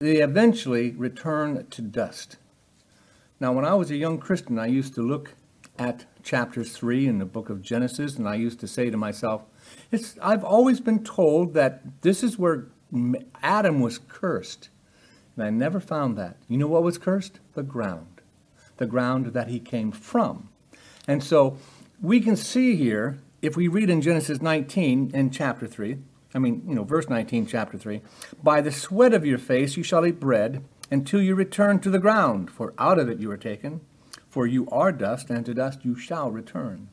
they eventually return to dust. Now, when I was a young Christian, I used to look at chapter 3 in the book of Genesis, and I used to say to myself, I've always been told that this is where Adam was cursed. And I never found that. You know what was cursed? The ground. The ground that he came from. And so we can see here, if we read in Genesis 19 in chapter 3, I mean, you know, verse 19, chapter 3, by the sweat of your face you shall eat bread until you return to the ground, for out of it you are taken, for you are dust, and to dust you shall return.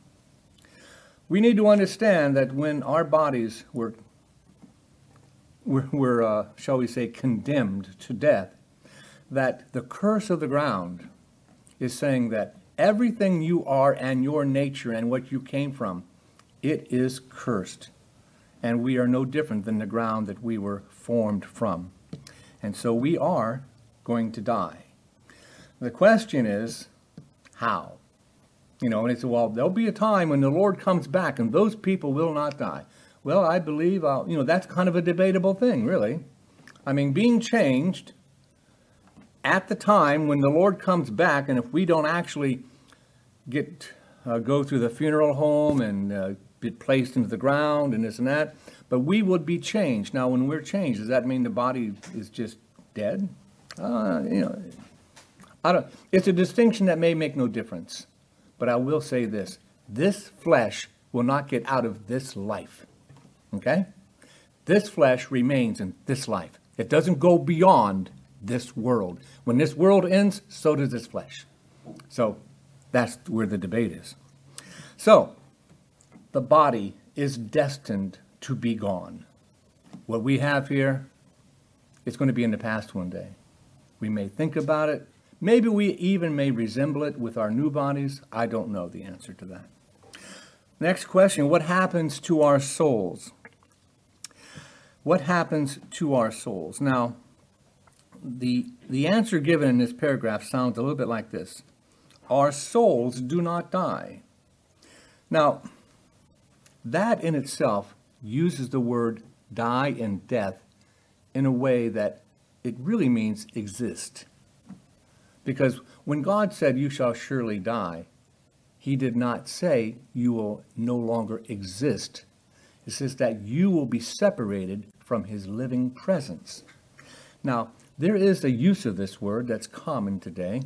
We need to understand that when our bodies were, were, were uh, shall we say, condemned to death, that the curse of the ground is saying that everything you are and your nature and what you came from, it is cursed. And we are no different than the ground that we were formed from. And so we are going to die. The question is, how? You know, and it's well, there'll be a time when the Lord comes back and those people will not die. Well, I believe, I'll, uh, you know, that's kind of a debatable thing, really. I mean, being changed at the time when the Lord comes back, and if we don't actually get uh, go through the funeral home and uh, be placed into the ground and this and that, but we would be changed. Now, when we're changed, does that mean the body is just dead? Uh, you know, I don't. It's a distinction that may make no difference, but I will say this: this flesh will not get out of this life. Okay, this flesh remains in this life. It doesn't go beyond this world. When this world ends, so does this flesh. So that's where the debate is. So the body is destined to be gone. What we have here is going to be in the past one day. We may think about it. Maybe we even may resemble it with our new bodies. I don't know the answer to that. Next question What happens to our souls? What happens to our souls? Now, the, the answer given in this paragraph sounds a little bit like this Our souls do not die. Now, that in itself uses the word die and death in a way that it really means exist. Because when God said, You shall surely die, he did not say you will no longer exist. It says that you will be separated from his living presence. Now, there is a use of this word that's common today.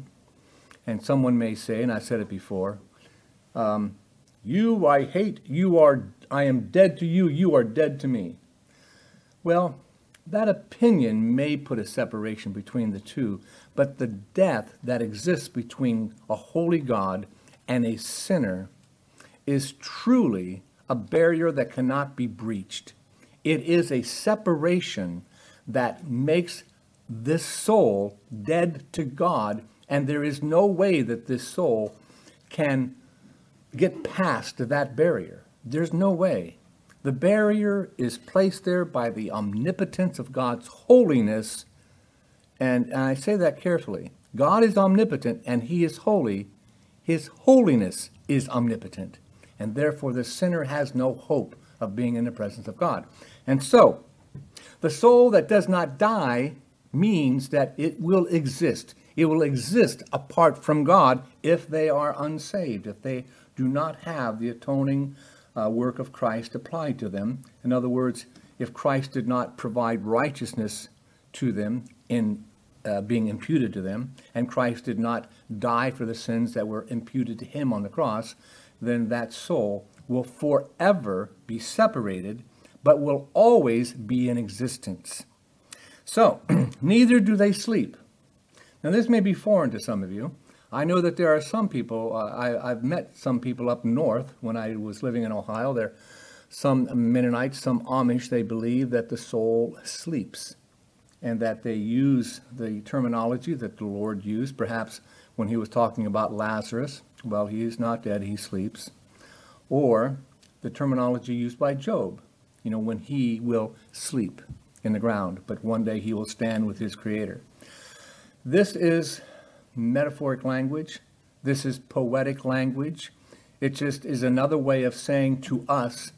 And someone may say, and I said it before, um, you I hate, you are, I am dead to you, you are dead to me. Well, that opinion may put a separation between the two, but the death that exists between a holy God and a sinner is truly a barrier that cannot be breached. It is a separation that makes this soul dead to God, and there is no way that this soul can get past that barrier. There's no way. The barrier is placed there by the omnipotence of God's holiness. And, and I say that carefully. God is omnipotent and he is holy. His holiness is omnipotent. And therefore, the sinner has no hope of being in the presence of God. And so, the soul that does not die means that it will exist. It will exist apart from God if they are unsaved, if they do not have the atoning uh, work of Christ applied to them. In other words, if Christ did not provide righteousness to them in uh, being imputed to them, and Christ did not die for the sins that were imputed to him on the cross, then that soul will forever be separated, but will always be in existence. So, neither do they sleep. Now, this may be foreign to some of you. I know that there are some people, uh, I, have met some people up north when I was living in Ohio. There some Mennonites, some Amish, they believe that the soul sleeps and that they use the terminology that the Lord used, perhaps when he was talking about Lazarus, well, he is not dead, he sleeps, or the terminology used by Job, you know, when he will sleep in the ground, but one day he will stand with his Creator. This is metaphoric language. This is poetic language. It just is another way of saying to us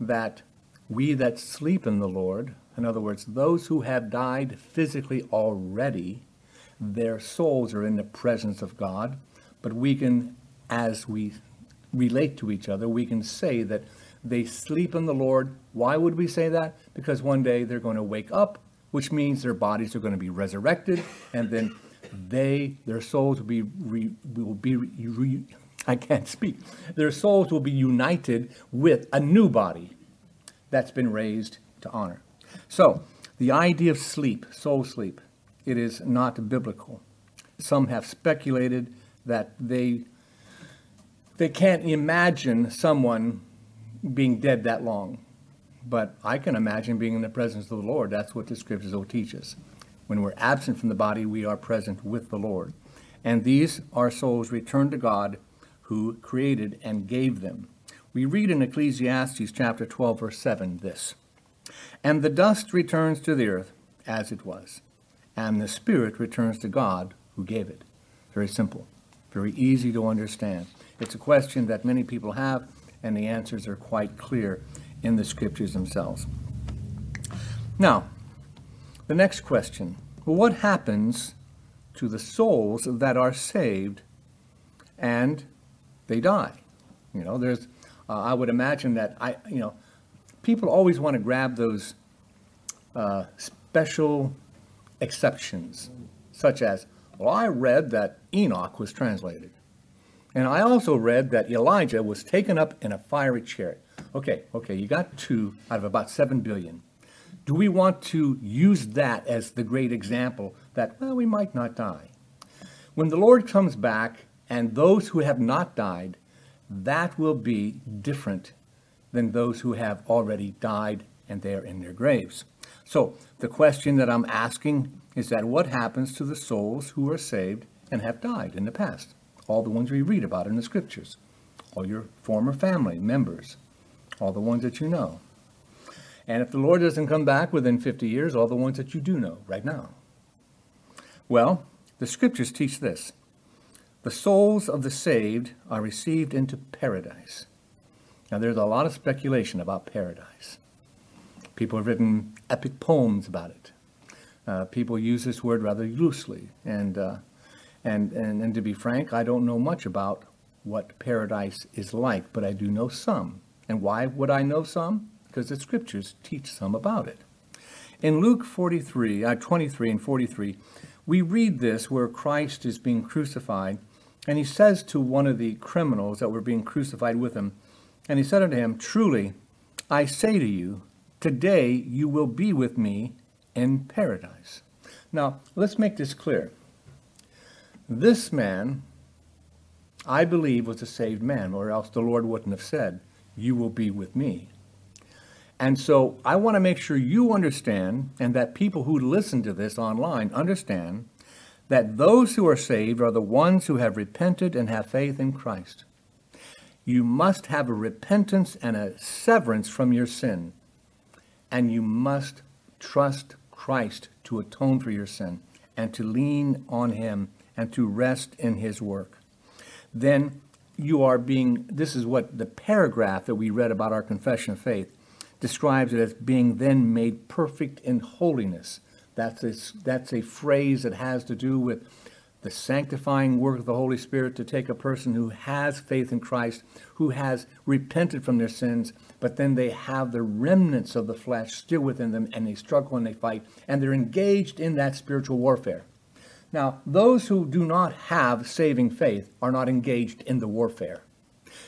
that we that sleep in the Lord, In other words, those who have died physically already, their souls are in the presence of God, but we can, as we relate to each other, we can say that they sleep in the Lord. Why would we say that? Because one day they're going to wake up, which means their bodies are going to be resurrected, and then they, their souls will be, re, will be re, I can't speak. Their souls will be united with a new body that's been raised to honor. So, the idea of sleep, soul sleep, it is not biblical. Some have speculated that they they can't imagine someone being dead that long. But I can imagine being in the presence of the Lord. That's what the scriptures will teach us. When we're absent from the body, we are present with the Lord. And these are souls returned to God who created and gave them. We read in Ecclesiastes chapter 12, verse 7 this And the dust returns to the earth as it was, and the spirit returns to God who gave it. Very simple, very easy to understand. It's a question that many people have, and the answers are quite clear in the scriptures themselves. Now, the next question what happens to the souls that are saved and they die? You know, there's, uh, I would imagine that I, you know, people always want to grab those uh, special exceptions, such as, well, I read that Enoch was translated. And I also read that Elijah was taken up in a fiery chariot. Okay, okay, you got two out of about seven billion. Do we want to use that as the great example that, well, we might not die? When the Lord comes back and those who have not died, that will be different than those who have already died and they are in their graves. So the question that I'm asking is that what happens to the souls who are saved and have died in the past? all the ones we read about in the scriptures, all your former family members, all the ones that you know. And if the Lord doesn't come back within 50 years, all the ones that you do know right now. Well, the scriptures teach this the souls of the saved are received into paradise. Now, there's a lot of speculation about paradise. People have written epic poems about it. Uh, people use this word rather loosely, and uh, and, and, and to be frank, I don't know much about what paradise is like, but I do know some. And why would I know some? Because the scriptures teach some about it. In Luke 43, uh, 23 and 43, we read this where Christ is being crucified, and he says to one of the criminals that were being crucified with him, and he said unto him, Truly, I say to you, today you will be with me in paradise. Now, let's make this clear. This man, I believe, was a saved man, or else the Lord wouldn't have said, You will be with me. And so I want to make sure you understand, and that people who listen to this online understand, that those who are saved are the ones who have repented and have faith in Christ. You must have a repentance and a severance from your sin, and you must trust Christ to atone for your sin and to lean on Him and to rest in his work. Then you are being, this is what the paragraph that we read about our confession of faith describes it as being then made perfect in holiness. That's a, that's a phrase that has to do with the sanctifying work of the Holy Spirit to take a person who has faith in Christ, who has repented from their sins, but then they have the remnants of the flesh still within them and they struggle and they fight and they're engaged in that spiritual warfare. Now, those who do not have saving faith are not engaged in the warfare.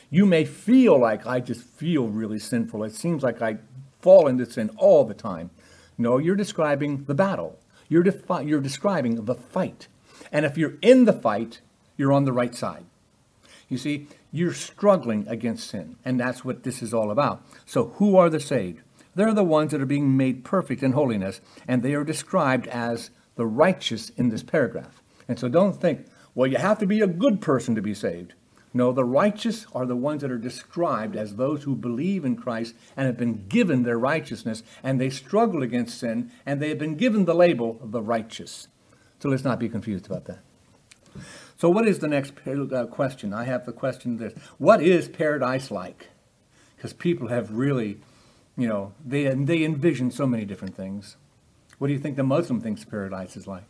You may feel like I just feel really sinful. It seems like I fall into sin all the time. No, you're describing the battle. You're, defi- you're describing the fight. And if you're in the fight, you're on the right side. You see, you're struggling against sin, and that's what this is all about. So, who are the saved? They're the ones that are being made perfect in holiness, and they are described as the righteous in this paragraph. And so don't think, well, you have to be a good person to be saved. No, the righteous are the ones that are described as those who believe in Christ and have been given their righteousness, and they struggle against sin, and they have been given the label of the righteous. So let's not be confused about that. So, what is the next uh, question? I have the question this What is paradise like? Because people have really, You know, they, they envision so many different things. What do you think the Muslim thinks paradise is like?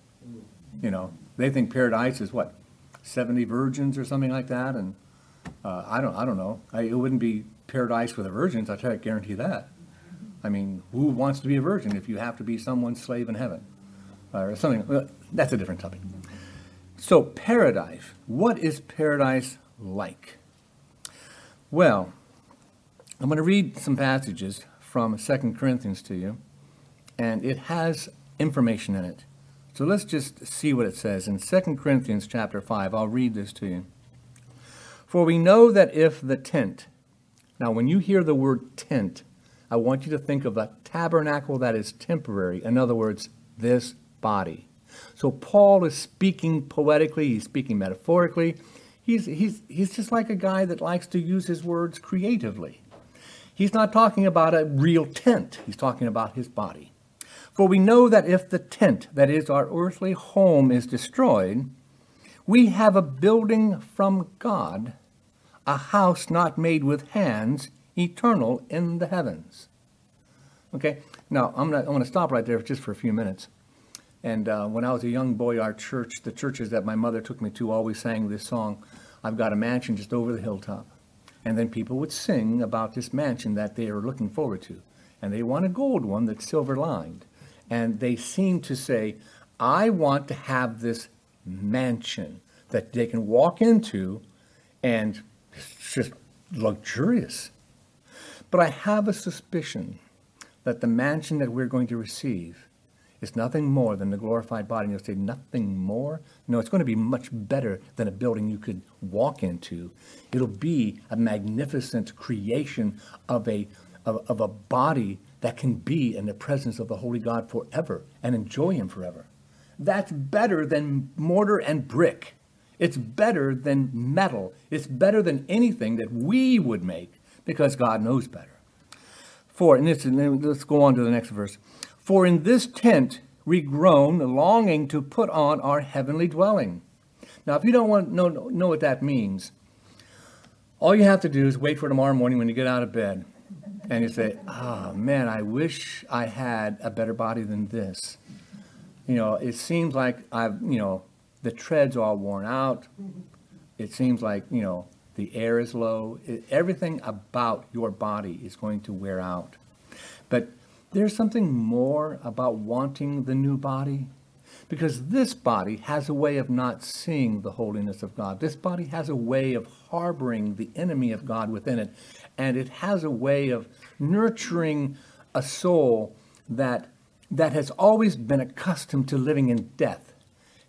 You know, they think paradise is what, 70 virgins or something like that? And uh, I don't, I don't know. I, it wouldn't be paradise for the virgins, I try to guarantee that. I mean, who wants to be a virgin if you have to be someone's slave in heaven? Or something, that's a different topic. So, paradise. What is paradise like? Well, I'm going to read some passages from 2 Corinthians to you, and it has information in it. So let's just see what it says in 2 Corinthians chapter 5. I'll read this to you. For we know that if the tent, now when you hear the word tent, I want you to think of a tabernacle that is temporary. In other words, this body. So Paul is speaking poetically, he's speaking metaphorically. He's, he's, he's just like a guy that likes to use his words creatively. He's not talking about a real tent, he's talking about his body. For we know that if the tent, that is our earthly home, is destroyed, we have a building from God, a house not made with hands, eternal in the heavens. Okay, now I'm, going to stop right there just for a few minutes. And uh, when I was a young boy, our church, the churches that my mother took me to, always sang this song, I've got a mansion just over the hilltop. And then people would sing about this mansion that they are looking forward to. And they want a gold one that's silver lined. And they seem to say, I want to have this mansion that they can walk into and it's just luxurious. But I have a suspicion that the mansion that we're going to receive is nothing more than the glorified body. And you'll say, nothing more? No, it's going to be much better than a building you could walk into. It'll be a magnificent creation of a, of, of a body that can be in the presence of the Holy God forever and enjoy Him forever. That's better than mortar and brick. It's better than metal. It's better than anything that we would make because God knows better. For, and this, let's go on to the next verse. For in this tent we groan, longing to put on our heavenly dwelling. Now, if you don't want know, know what that means, all you have to do is wait for tomorrow morning when you get out of bed and you say, ah, oh, man, I wish I had a better body than this. You know, it seems like I've, you know, the tread's all worn out. It seems like, you know, the air is low. It, everything about your body is going to wear out. But there's something more about wanting the new body. Because this body has a way of not seeing the holiness of God. This body has a way of harboring the enemy of God within it. And it has a way of nurturing a soul that, that has always been accustomed to living in death.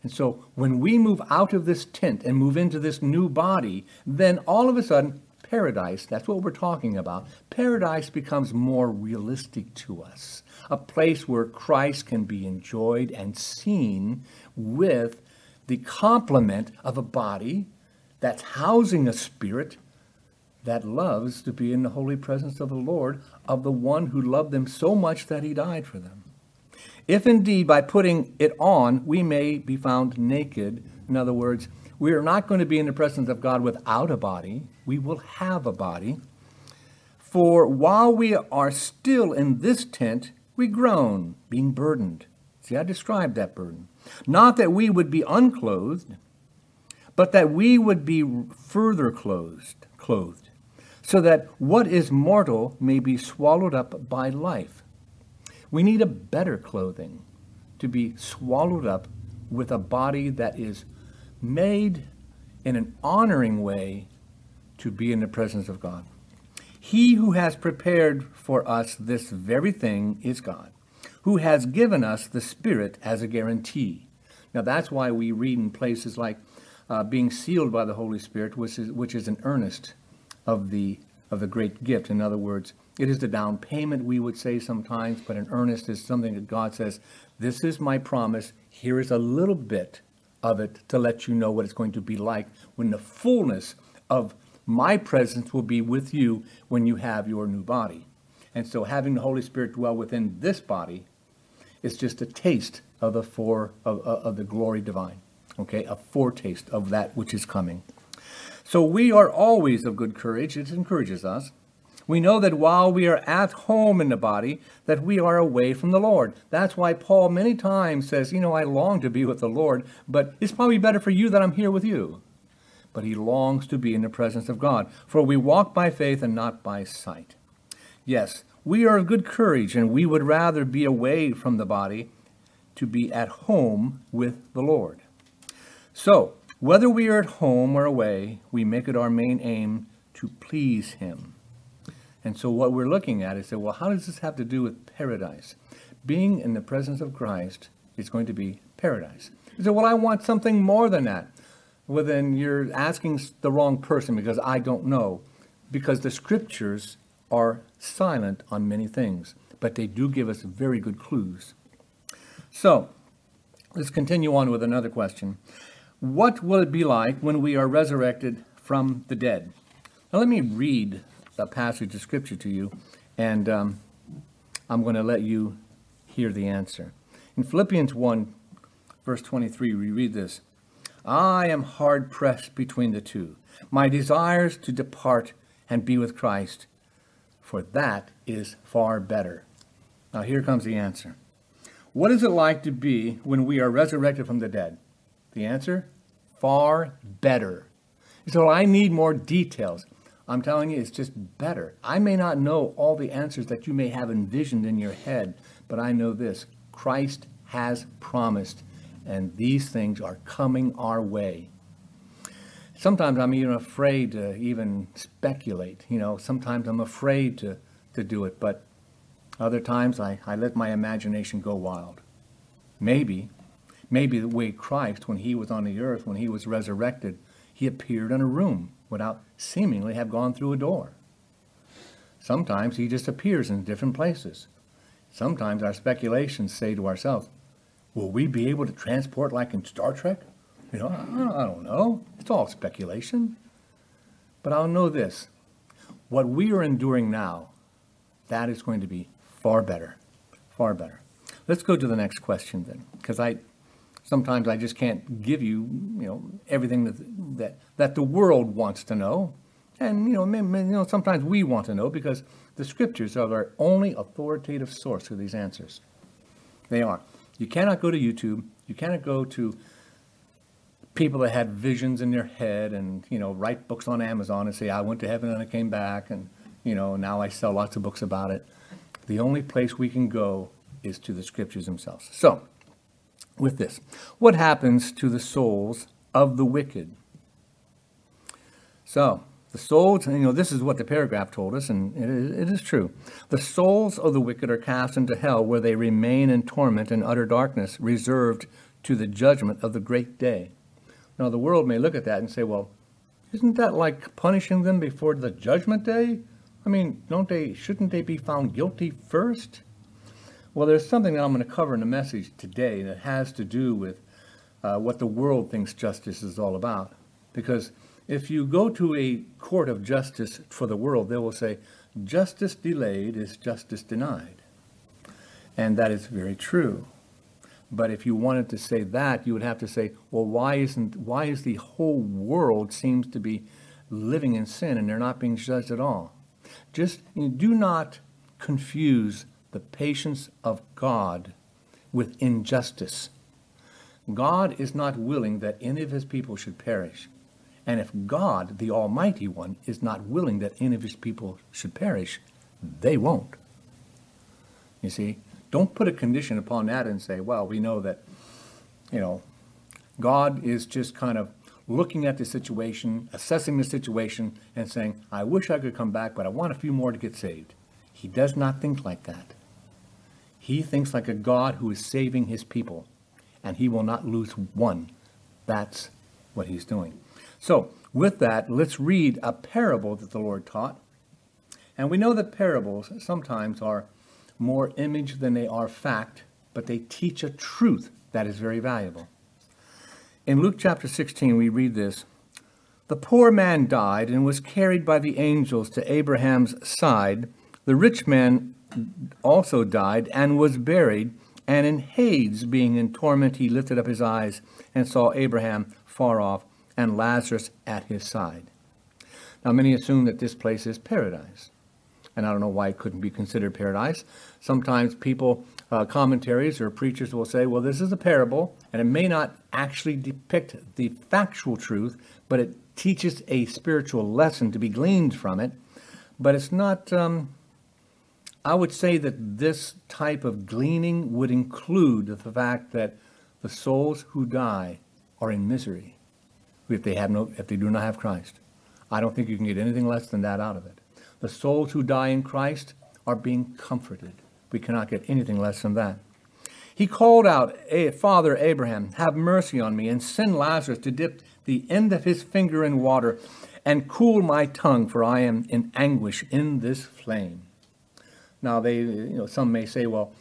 And so when we move out of this tent and move into this new body, then all of a sudden paradise, that's what we're talking about, paradise becomes more realistic to us. A place where Christ can be enjoyed and seen with the complement of a body that's housing a spirit that loves to be in the holy presence of the Lord, of the one who loved them so much that he died for them. If indeed by putting it on we may be found naked, in other words, we are not going to be in the presence of God without a body. We will have a body. For while we are still in this tent, we groan, being burdened. See, I described that burden. Not that we would be unclothed, but that we would be further clothed, clothed, so that what is mortal may be swallowed up by life. We need a better clothing to be swallowed up with a body that is made in an honoring way to be in the presence of God. He who has prepared for us this very thing is God, who has given us the Spirit as a guarantee. Now, that's why we read in places like uh, being sealed by the Holy Spirit, which is, which is an earnest of the, of the great gift. In other words, it is the down payment, we would say sometimes, but an earnest is something that God says, This is my promise. Here is a little bit of it to let you know what it's going to be like when the fullness of my presence will be with you when you have your new body. And so having the Holy Spirit dwell within this body is just a taste of the for of, of the glory divine. Okay, a foretaste of that which is coming. So we are always of good courage. It encourages us. We know that while we are at home in the body, that we are away from the Lord. That's why Paul many times says, you know, I long to be with the Lord, but it's probably better for you that I'm here with you. But he longs to be in the presence of God, for we walk by faith and not by sight. Yes, we are of good courage, and we would rather be away from the body to be at home with the Lord. So, whether we are at home or away, we make it our main aim to please Him. And so, what we're looking at is say, well, how does this have to do with paradise? Being in the presence of Christ is going to be paradise. You say, well, I want something more than that. Well, then you're asking the wrong person because I don't know. Because the scriptures are silent on many things, but they do give us very good clues. So, let's continue on with another question. What will it be like when we are resurrected from the dead? Now, let me read a passage of scripture to you, and um, I'm going to let you hear the answer. In Philippians 1, verse 23, we read this I am hard pressed between the two. My desires to depart and be with Christ, for that is far better. Now, here comes the answer. What is it like to be when we are resurrected from the dead? The answer? Far better. So I need more details. I'm telling you, it's just better. I may not know all the answers that you may have envisioned in your head, but I know this Christ has promised, and these things are coming our way. Sometimes I'm even afraid to even speculate. You know, sometimes I'm afraid to, to do it, but other times I, I let my imagination go wild. Maybe, maybe the way Christ, when he was on the earth, when he was resurrected, he appeared in a room without seemingly have gone through a door. Sometimes he just appears in different places. Sometimes our speculations say to ourselves, will we be able to transport like in Star Trek? You know, I don't know. It's all speculation. But I'll know this. What we are enduring now, that is going to be Far better. Far better. Let's go to the next question then, because I sometimes I just can't give you, you know, everything that that that the world wants to know, and you know, maybe, you know, sometimes we want to know because the scriptures are our only authoritative source for these answers. They are. You cannot go to YouTube. You cannot go to people that had visions in their head and you know write books on Amazon and say I went to heaven and I came back and you know now I sell lots of books about it the only place we can go is to the scriptures themselves. So, with this, what happens to the souls of the wicked? So, the souls, you know, this is what the paragraph told us, and it is, it is, true. The souls of the wicked are cast into hell, where they remain in torment and utter darkness, reserved to the judgment of the great day. Now, the world may look at that and say, well, isn't that like punishing them before the judgment day? I mean, don't they, shouldn't they be found guilty first? Well, there's something that I'm going to cover in the message today that has to do with uh, what the world thinks justice is all about. Because if you go to a court of justice for the world, they will say, justice delayed is justice denied. And that is very true. But if you wanted to say that, you would have to say, well, why isn't why is the whole world seems to be living in sin and they're not being judged at all? Just do not confuse the patience of God with injustice. God is not willing that any of his people should perish. And if God, the Almighty One, is not willing that any of his people should perish, they won't. You see, don't put a condition upon that and say, well, we know that, you know, God is just kind of looking at the situation, assessing the situation, and saying, I wish I could come back, but I want a few more to get saved. He does not think like that. He thinks like a God who is saving his people, and he will not lose one. That's what he's doing. So, with that, let's read a parable that the Lord taught. And we know that parables sometimes are more image than they are fact, but they teach a truth that is very valuable. In Luke chapter 16, we read this The poor man died and was carried by the angels to Abraham's side. The rich man also died and was buried. And in Hades, being in torment, he lifted up his eyes and saw Abraham far off and Lazarus at his side. Now, many assume that this place is paradise. and I don't know why it couldn't be considered paradise. Sometimes people, uh, commentaries or preachers will say, well, this is a parable, and it may not actually depict the factual truth, but it teaches a spiritual lesson to be gleaned from it. But it's not, um, I would say that this type of gleaning would include the fact that the souls who die are in misery if they have no if they do not have Christ. I don't think you can get anything less than that out of it. The souls who die in Christ are being comforted. We cannot get anything less than that. He called out, Father Abraham, have mercy on me, and send Lazarus to dip the end of his finger in water and cool my tongue, for I am in anguish in this flame. Now, they, you know, some may say, well,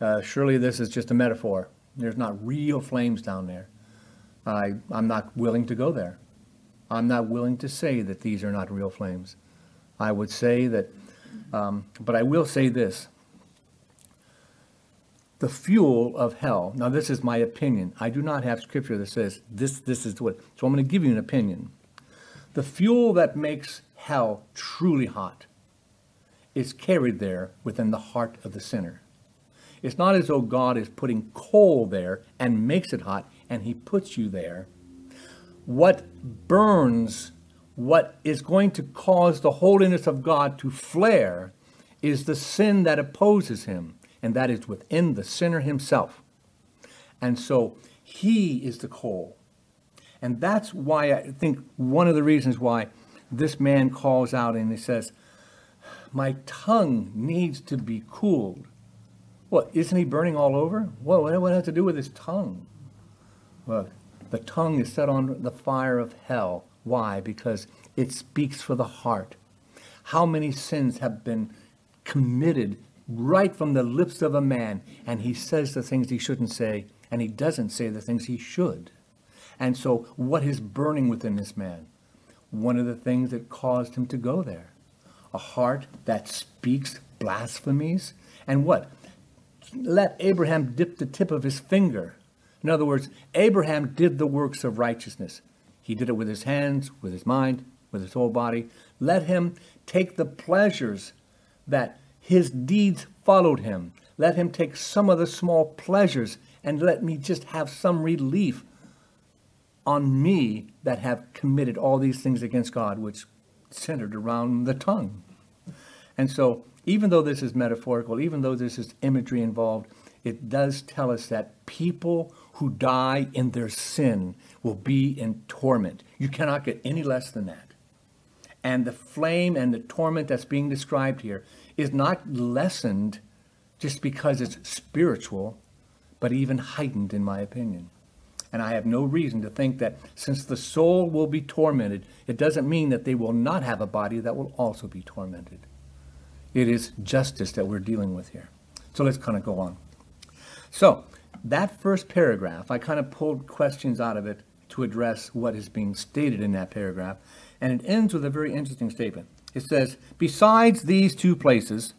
uh, surely this is just a metaphor. There's not real flames down there. I, I'm not willing to go there. I'm not willing to say that these are not real flames. I would say that, um, but I will say this. The fuel of hell, now this is my opinion. I do not have scripture that says this, this is what, so I'm going to give you an opinion. The fuel that makes hell truly hot is carried there within the heart of the sinner. It's not as though God is putting coal there and makes it hot and he puts you there. What burns, what is going to cause the holiness of God to flare is the sin that opposes him, and that is within the sinner himself. And so he is the coal. And that's why I think one of the reasons why this man calls out and he says, My tongue needs to be cooled. What, isn't he burning all over? What, what it have to do with his tongue? Well, the tongue is set on the fire of hell. Why? Because it speaks for the heart. How many sins have been committed right from the lips of a man, and he says the things he shouldn't say, and he doesn't say the things he should. And so, what is burning within this man? One of the things that caused him to go there. A heart that speaks blasphemies. And what? let Abraham dip the tip of his finger. In other words, Abraham did the works of righteousness. He did it with his hands, with his mind, with his whole body. Let him take the pleasures that his deeds followed him. Let him take some of the small pleasures and let me just have some relief on me that have committed all these things against God, which centered around the tongue. And so even though this is metaphorical, even though this is imagery involved, it does tell us that people who die in their sin will be in torment. You cannot get any less than that. And the flame and the torment that's being described here is not lessened just because it's spiritual, but even heightened, in my opinion. And I have no reason to think that since the soul will be tormented, it doesn't mean that they will not have a body that will also be tormented. It is justice that we're dealing with here. So let's kind of go on. So, that first paragraph, I kind of pulled questions out of it to address what is being stated in that paragraph, and it ends with a very interesting statement. It says, Besides these two places,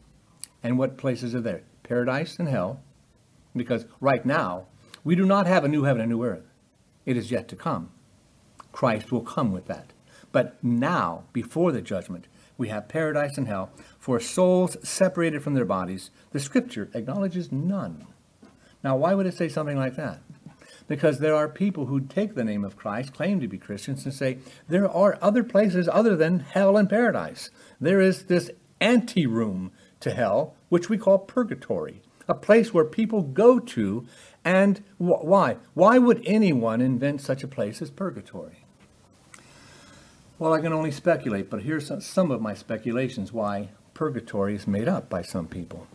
and what places are there? Paradise and hell, because right now, we do not have a new heaven and new earth. It is yet to come. Christ will come with that. But now, before the judgment, we have paradise and hell. For souls separated from their bodies, the scripture acknowledges none. Now, why would it say something like that? Because there are people who take the name of Christ, claim to be Christians, and say there are other places other than hell and paradise. There is this anteroom to hell, which we call purgatory, a place where people go to. And wh- why? Why would anyone invent such a place as purgatory? Well, I can only speculate, but here's some of my speculations why purgatory is made up by some people.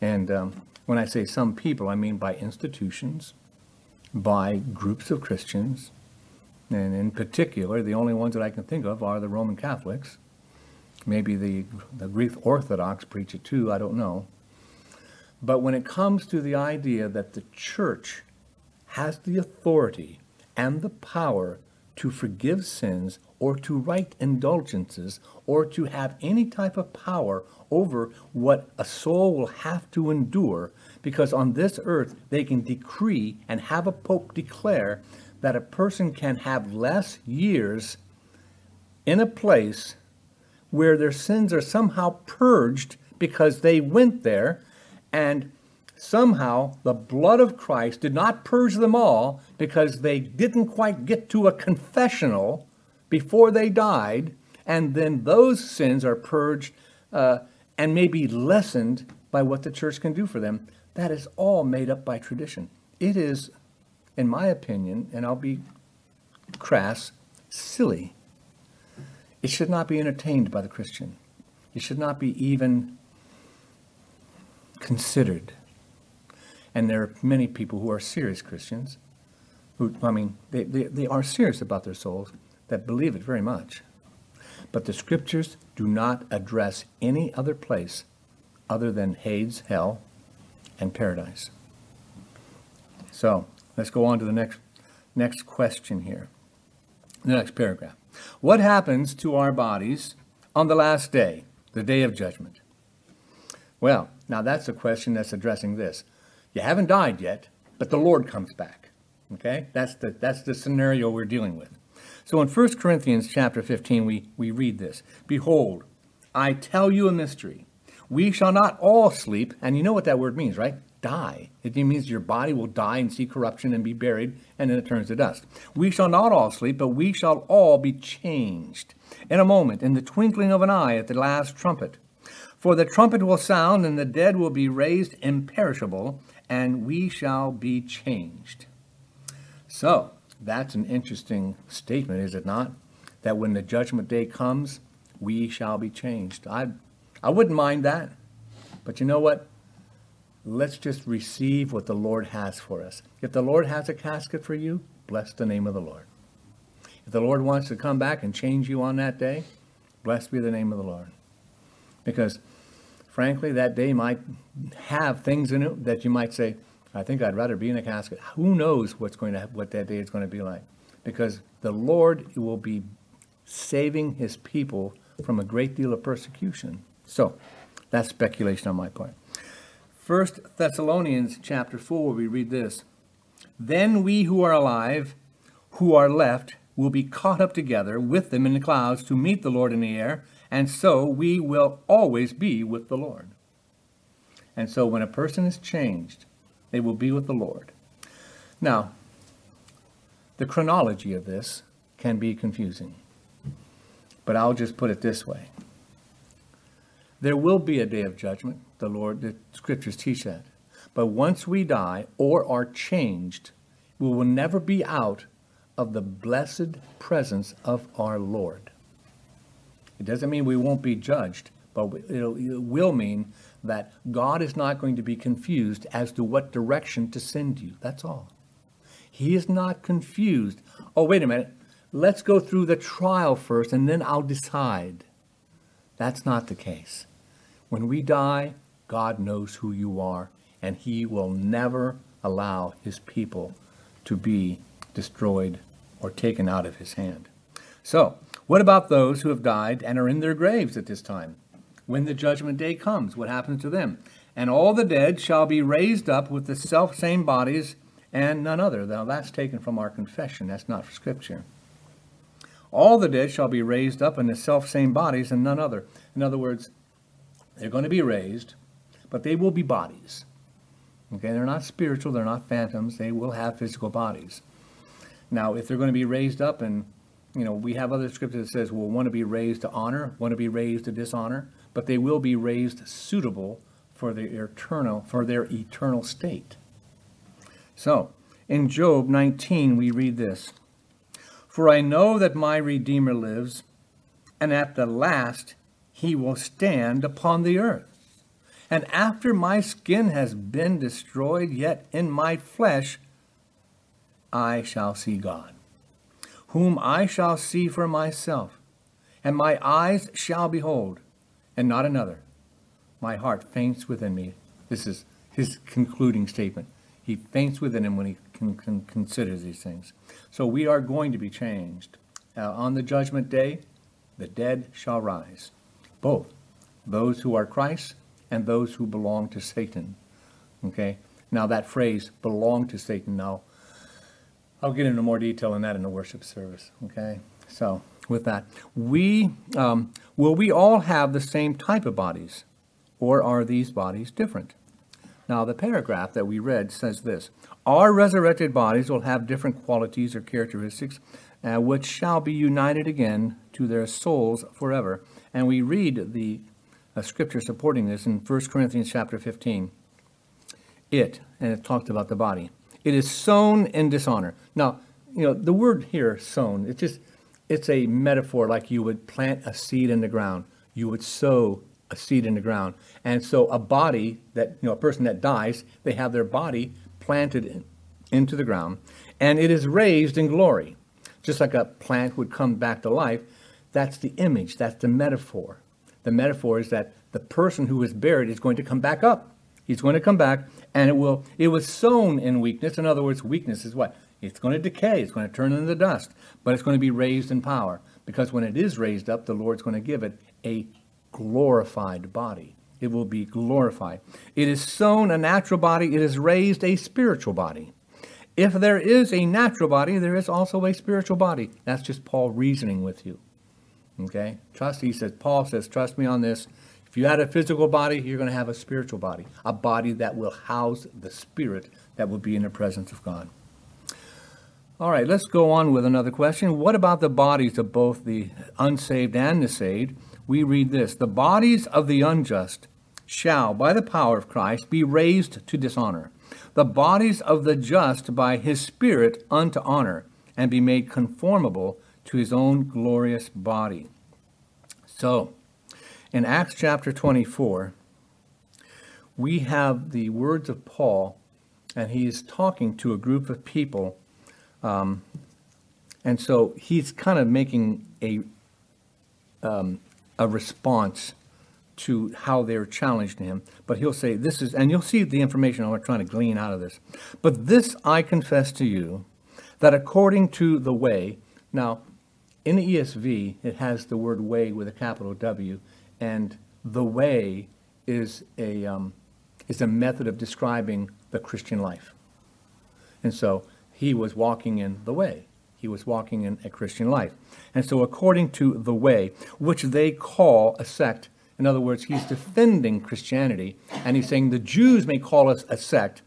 And um, when I say some people, I mean by institutions, by groups of Christians, and in particular, the only ones that I can think of are the Roman Catholics. Maybe the, the Greek Orthodox preach it too, I don't know. But when it comes to the idea that the church has the authority and the power to forgive sins or to write indulgences or to have any type of power over what a soul will have to endure because on this earth they can decree and have a pope declare that a person can have less years in a place where their sins are somehow purged because they went there and somehow the blood of Christ did not purge them all because they didn't quite get to a confessional before they died, and then those sins are purged uh, and maybe lessened by what the church can do for them. That is all made up by tradition. It is, in my opinion, and I'll be crass, silly. It should not be entertained by the Christian. It should not be even considered. And there are many people who are serious Christians, who, I mean, they, they, they are serious about their souls, that believe it very much. But the scriptures do not address any other place other than Hades, hell, and paradise. So let's go on to the next, next question here, the next paragraph. What happens to our bodies on the last day, the day of judgment? Well, now that's a question that's addressing this. You haven't died yet, but the Lord comes back. Okay? That's the, that's the scenario we're dealing with. So in 1 Corinthians chapter 15, we, we read this Behold, I tell you a mystery. We shall not all sleep, and you know what that word means, right? Die. It means your body will die and see corruption and be buried, and then it turns to dust. We shall not all sleep, but we shall all be changed in a moment, in the twinkling of an eye, at the last trumpet. For the trumpet will sound, and the dead will be raised imperishable, and we shall be changed. So, that's an interesting statement, is it not? That when the judgment day comes, we shall be changed. I, I wouldn't mind that. But you know what? Let's just receive what the Lord has for us. If the Lord has a casket for you, bless the name of the Lord. If the Lord wants to come back and change you on that day, blessed be the name of the Lord. Because, frankly, that day might have things in it that you might say, I think I'd rather be in a casket. Who knows what's going to what that day is going to be like? Because the Lord will be saving his people from a great deal of persecution. So, that's speculation on my part. First Thessalonians chapter 4 we read this. Then we who are alive, who are left, will be caught up together with them in the clouds to meet the Lord in the air, and so we will always be with the Lord. And so when a person is changed, they will be with the Lord. Now, the chronology of this can be confusing, but I'll just put it this way. There will be a day of judgment. The Lord, the scriptures teach that. But once we die or are changed, we will never be out of the blessed presence of our Lord. It doesn't mean we won't be judged, but it will mean that God is not going to be confused as to what direction to send you. That's all. He is not confused. Oh, wait a minute. Let's go through the trial first and then I'll decide. That's not the case. When we die, God knows who you are, and He will never allow His people to be destroyed or taken out of His hand. So, what about those who have died and are in their graves at this time? when the judgment day comes. What happens to them? And all the dead shall be raised up with the self same bodies and none other. Now that's taken from our confession, that's not for scripture. All the dead shall be raised up in the self same bodies and none other. In other words, they're going to be raised, but they will be bodies. Okay, they're not spiritual, they're not phantoms, they will have physical bodies. Now, if they're going to be raised up and you know, we have other scripture that says, well, want to be raised to honor, want to be raised to dishonor but they will be raised suitable for their eternal for their eternal state. So, in Job 19 we read this, "For I know that my redeemer lives, and at the last he will stand upon the earth. And after my skin has been destroyed, yet in my flesh I shall see God, whom I shall see for myself, and my eyes shall behold, and not another. My heart faints within me. This is his concluding statement. He faints within him when he can, considers these things. So we are going to be changed. Uh, on the judgment day, the dead shall rise, both those who are Christ and those who belong to Satan. Okay? Now, that phrase, belong to Satan, now, I'll get into more detail on that in the worship service. Okay? So, with that. We um, will we all have the same type of bodies? Or are these bodies different? Now, the paragraph that we read says this Our resurrected bodies will have different qualities or characteristics, uh, which shall be united again to their souls forever. And we read the uh, scripture supporting this in 1 Corinthians chapter 15. It, and it talks about the body, it is sown in dishonor. Now, you know, the word here, sown, it's just, it's a metaphor like you would plant a seed in the ground. You would sow a seed in the ground. And so a body that, you know, a person that dies, they have their body planted in, into the ground, and it is raised in glory. Just like a plant would come back to life, that's the image, that's the metaphor. The metaphor is that the person who is buried is going to come back up. He's going to come back, and it will. It was sown in weakness. In other words, weakness is what? It's going to decay. It's going to turn into dust, but it's going to be raised in power. Because when it is raised up, the Lord's going to give it a glorified body. It will be glorified. It is sown a natural body. It is raised a spiritual body. If there is a natural body, there is also a spiritual body. That's just Paul reasoning with you. Okay? Trust, he says, Paul says, trust me on this. If you had a physical body, you're going to have a spiritual body, a body that will house the spirit that will be in the presence of God. All right, let's go on with another question. What about the bodies of both the unsaved and the saved? We read this The bodies of the unjust shall, by the power of Christ, be raised to dishonor, the bodies of the just by his Spirit unto honor, and be made conformable to his own glorious body. So, in Acts chapter 24, we have the words of Paul, and he is talking to a group of people. Um, and so he's kind of making a, um, a response to how they're challenging him. But he'll say, This is, and you'll see the information I'm trying to glean out of this. But this I confess to you, that according to the way, now, in the ESV, it has the word way with a capital W, and the way is a, um, is a method of describing the Christian life. And so he was walking in the way. He was walking in a Christian life. And so, according to the way, which they call a sect, in other words, he's defending Christianity, and he's saying the Jews may call us a sect,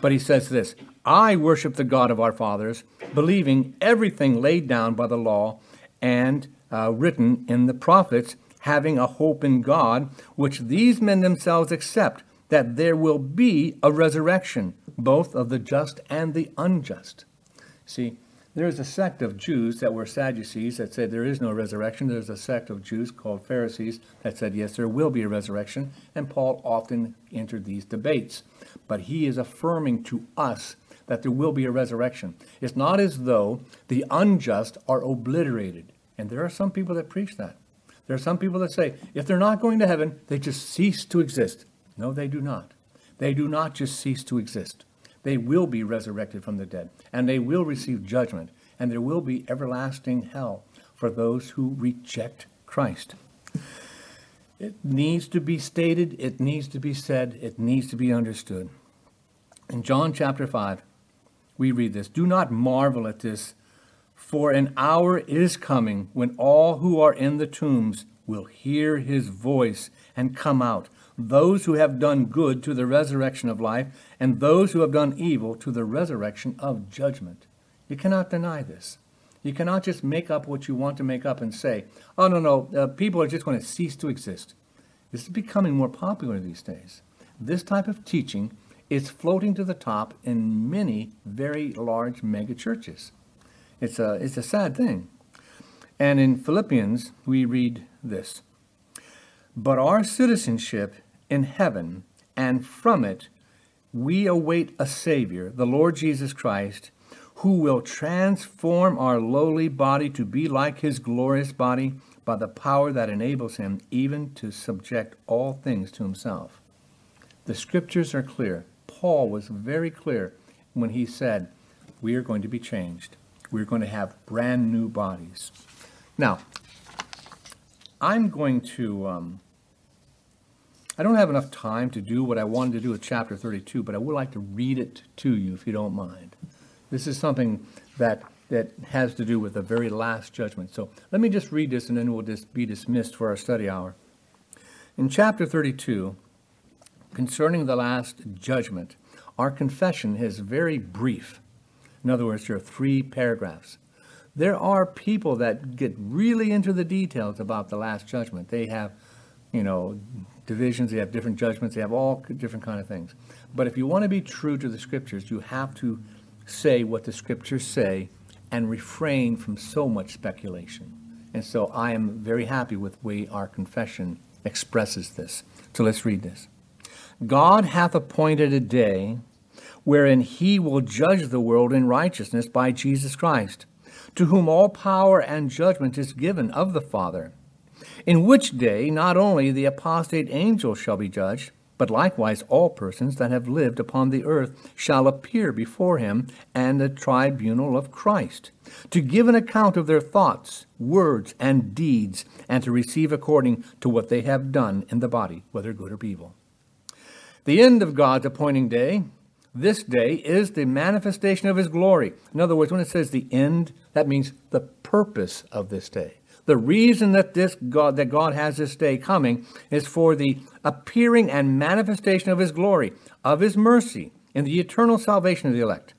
but he says this I worship the God of our fathers, believing everything laid down by the law and uh, written in the prophets, having a hope in God, which these men themselves accept, that there will be a resurrection, both of the just and the unjust. See, there's a sect of Jews that were Sadducees that said there is no resurrection. There's a sect of Jews called Pharisees that said, yes, there will be a resurrection. And Paul often entered these debates. But he is affirming to us that there will be a resurrection. It's not as though the unjust are obliterated. And there are some people that preach that. There are some people that say, if they're not going to heaven, they just cease to exist. No, they do not. They do not just cease to exist. They will be resurrected from the dead, and they will receive judgment, and there will be everlasting hell for those who reject Christ. It needs to be stated, it needs to be said, it needs to be understood. In John chapter 5, we read this Do not marvel at this, for an hour is coming when all who are in the tombs will hear his voice and come out, those who have done good to the resurrection of life, and those who have done evil to the resurrection of judgment. You cannot deny this. You cannot just make up what you want to make up and say, oh, no, no, uh, people are just going to cease to exist. This is becoming more popular these days. This type of teaching is floating to the top in many very large mega churches. It's a, it's a sad thing. And in Philippians, we read this But our citizenship in heaven, and from it we await a Savior, the Lord Jesus Christ, who will transform our lowly body to be like his glorious body by the power that enables him even to subject all things to himself. The scriptures are clear. Paul was very clear when he said, We are going to be changed. We're going to have brand new bodies. Now, I'm going to, um, I don't have enough time to do what I wanted to do with chapter 32, but I would like to read it to you if you don't mind. This is something that, that has to do with the very last judgment. So let me just read this and then we'll just be dismissed for our study hour. In chapter 32, concerning the last judgment, our confession is very brief. In other words, there are three paragraphs. There are people that get really into the details about the last judgment. They have, you know, divisions, they have different judgments, they have all different kind of things. But if you want to be true to the scriptures, you have to say what the scriptures say and refrain from so much speculation. And so I am very happy with the way our confession expresses this. So let's read this. God hath appointed a day wherein he will judge the world in righteousness by Jesus Christ, to whom all power and judgment is given of the Father, in which day not only the apostate angels shall be judged, but likewise all persons that have lived upon the earth shall appear before him and the tribunal of Christ, to give an account of their thoughts, words, and deeds, and to receive according to what they have done in the body, whether good or evil. The end of God's appointing day, this day, is the manifestation of his glory. In other words, when it says the end, that means the purpose of this day. The reason that this God that God has this day coming is for the appearing and manifestation of his glory, of his mercy in the eternal salvation of the elect,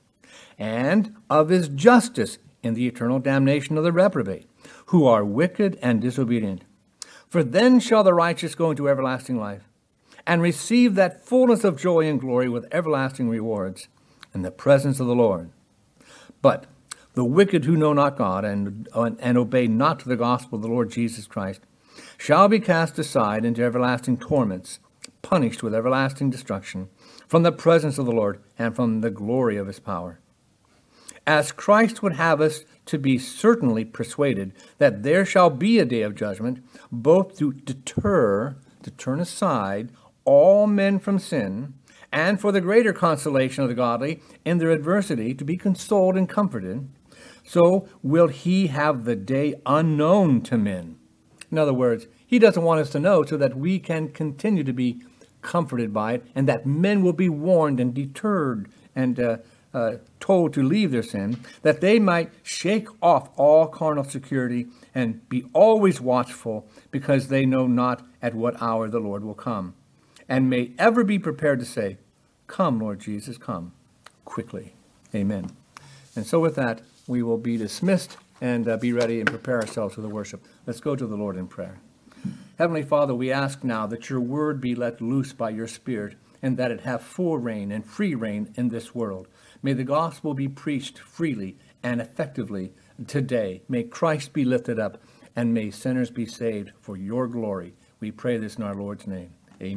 and of his justice in the eternal damnation of the reprobate, who are wicked and disobedient. For then shall the righteous go into everlasting life, and receive that fullness of joy and glory with everlasting rewards in the presence of the Lord. But the wicked who know not God and, and obey not the gospel of the Lord Jesus Christ shall be cast aside into everlasting torments, punished with everlasting destruction from the presence of the Lord and from the glory of his power. As Christ would have us to be certainly persuaded that there shall be a day of judgment, both to deter, to turn aside all men from sin, and for the greater consolation of the godly in their adversity to be consoled and comforted, so will he have the day unknown to men. In other words, he doesn't want us to know so that we can continue to be comforted by it and that men will be warned and deterred and uh, uh, told to leave their sin, that they might shake off all carnal security and be always watchful because they know not at what hour the Lord will come, and may ever be prepared to say, Come, Lord Jesus, come quickly. Amen. And so, with that, we will be dismissed and uh, be ready and prepare ourselves for the worship. Let's go to the Lord in prayer. Heavenly Father, we ask now that your word be let loose by your Spirit and that it have full reign and free reign in this world. May the gospel be preached freely and effectively today. May Christ be lifted up and may sinners be saved for your glory. We pray this in our Lord's name.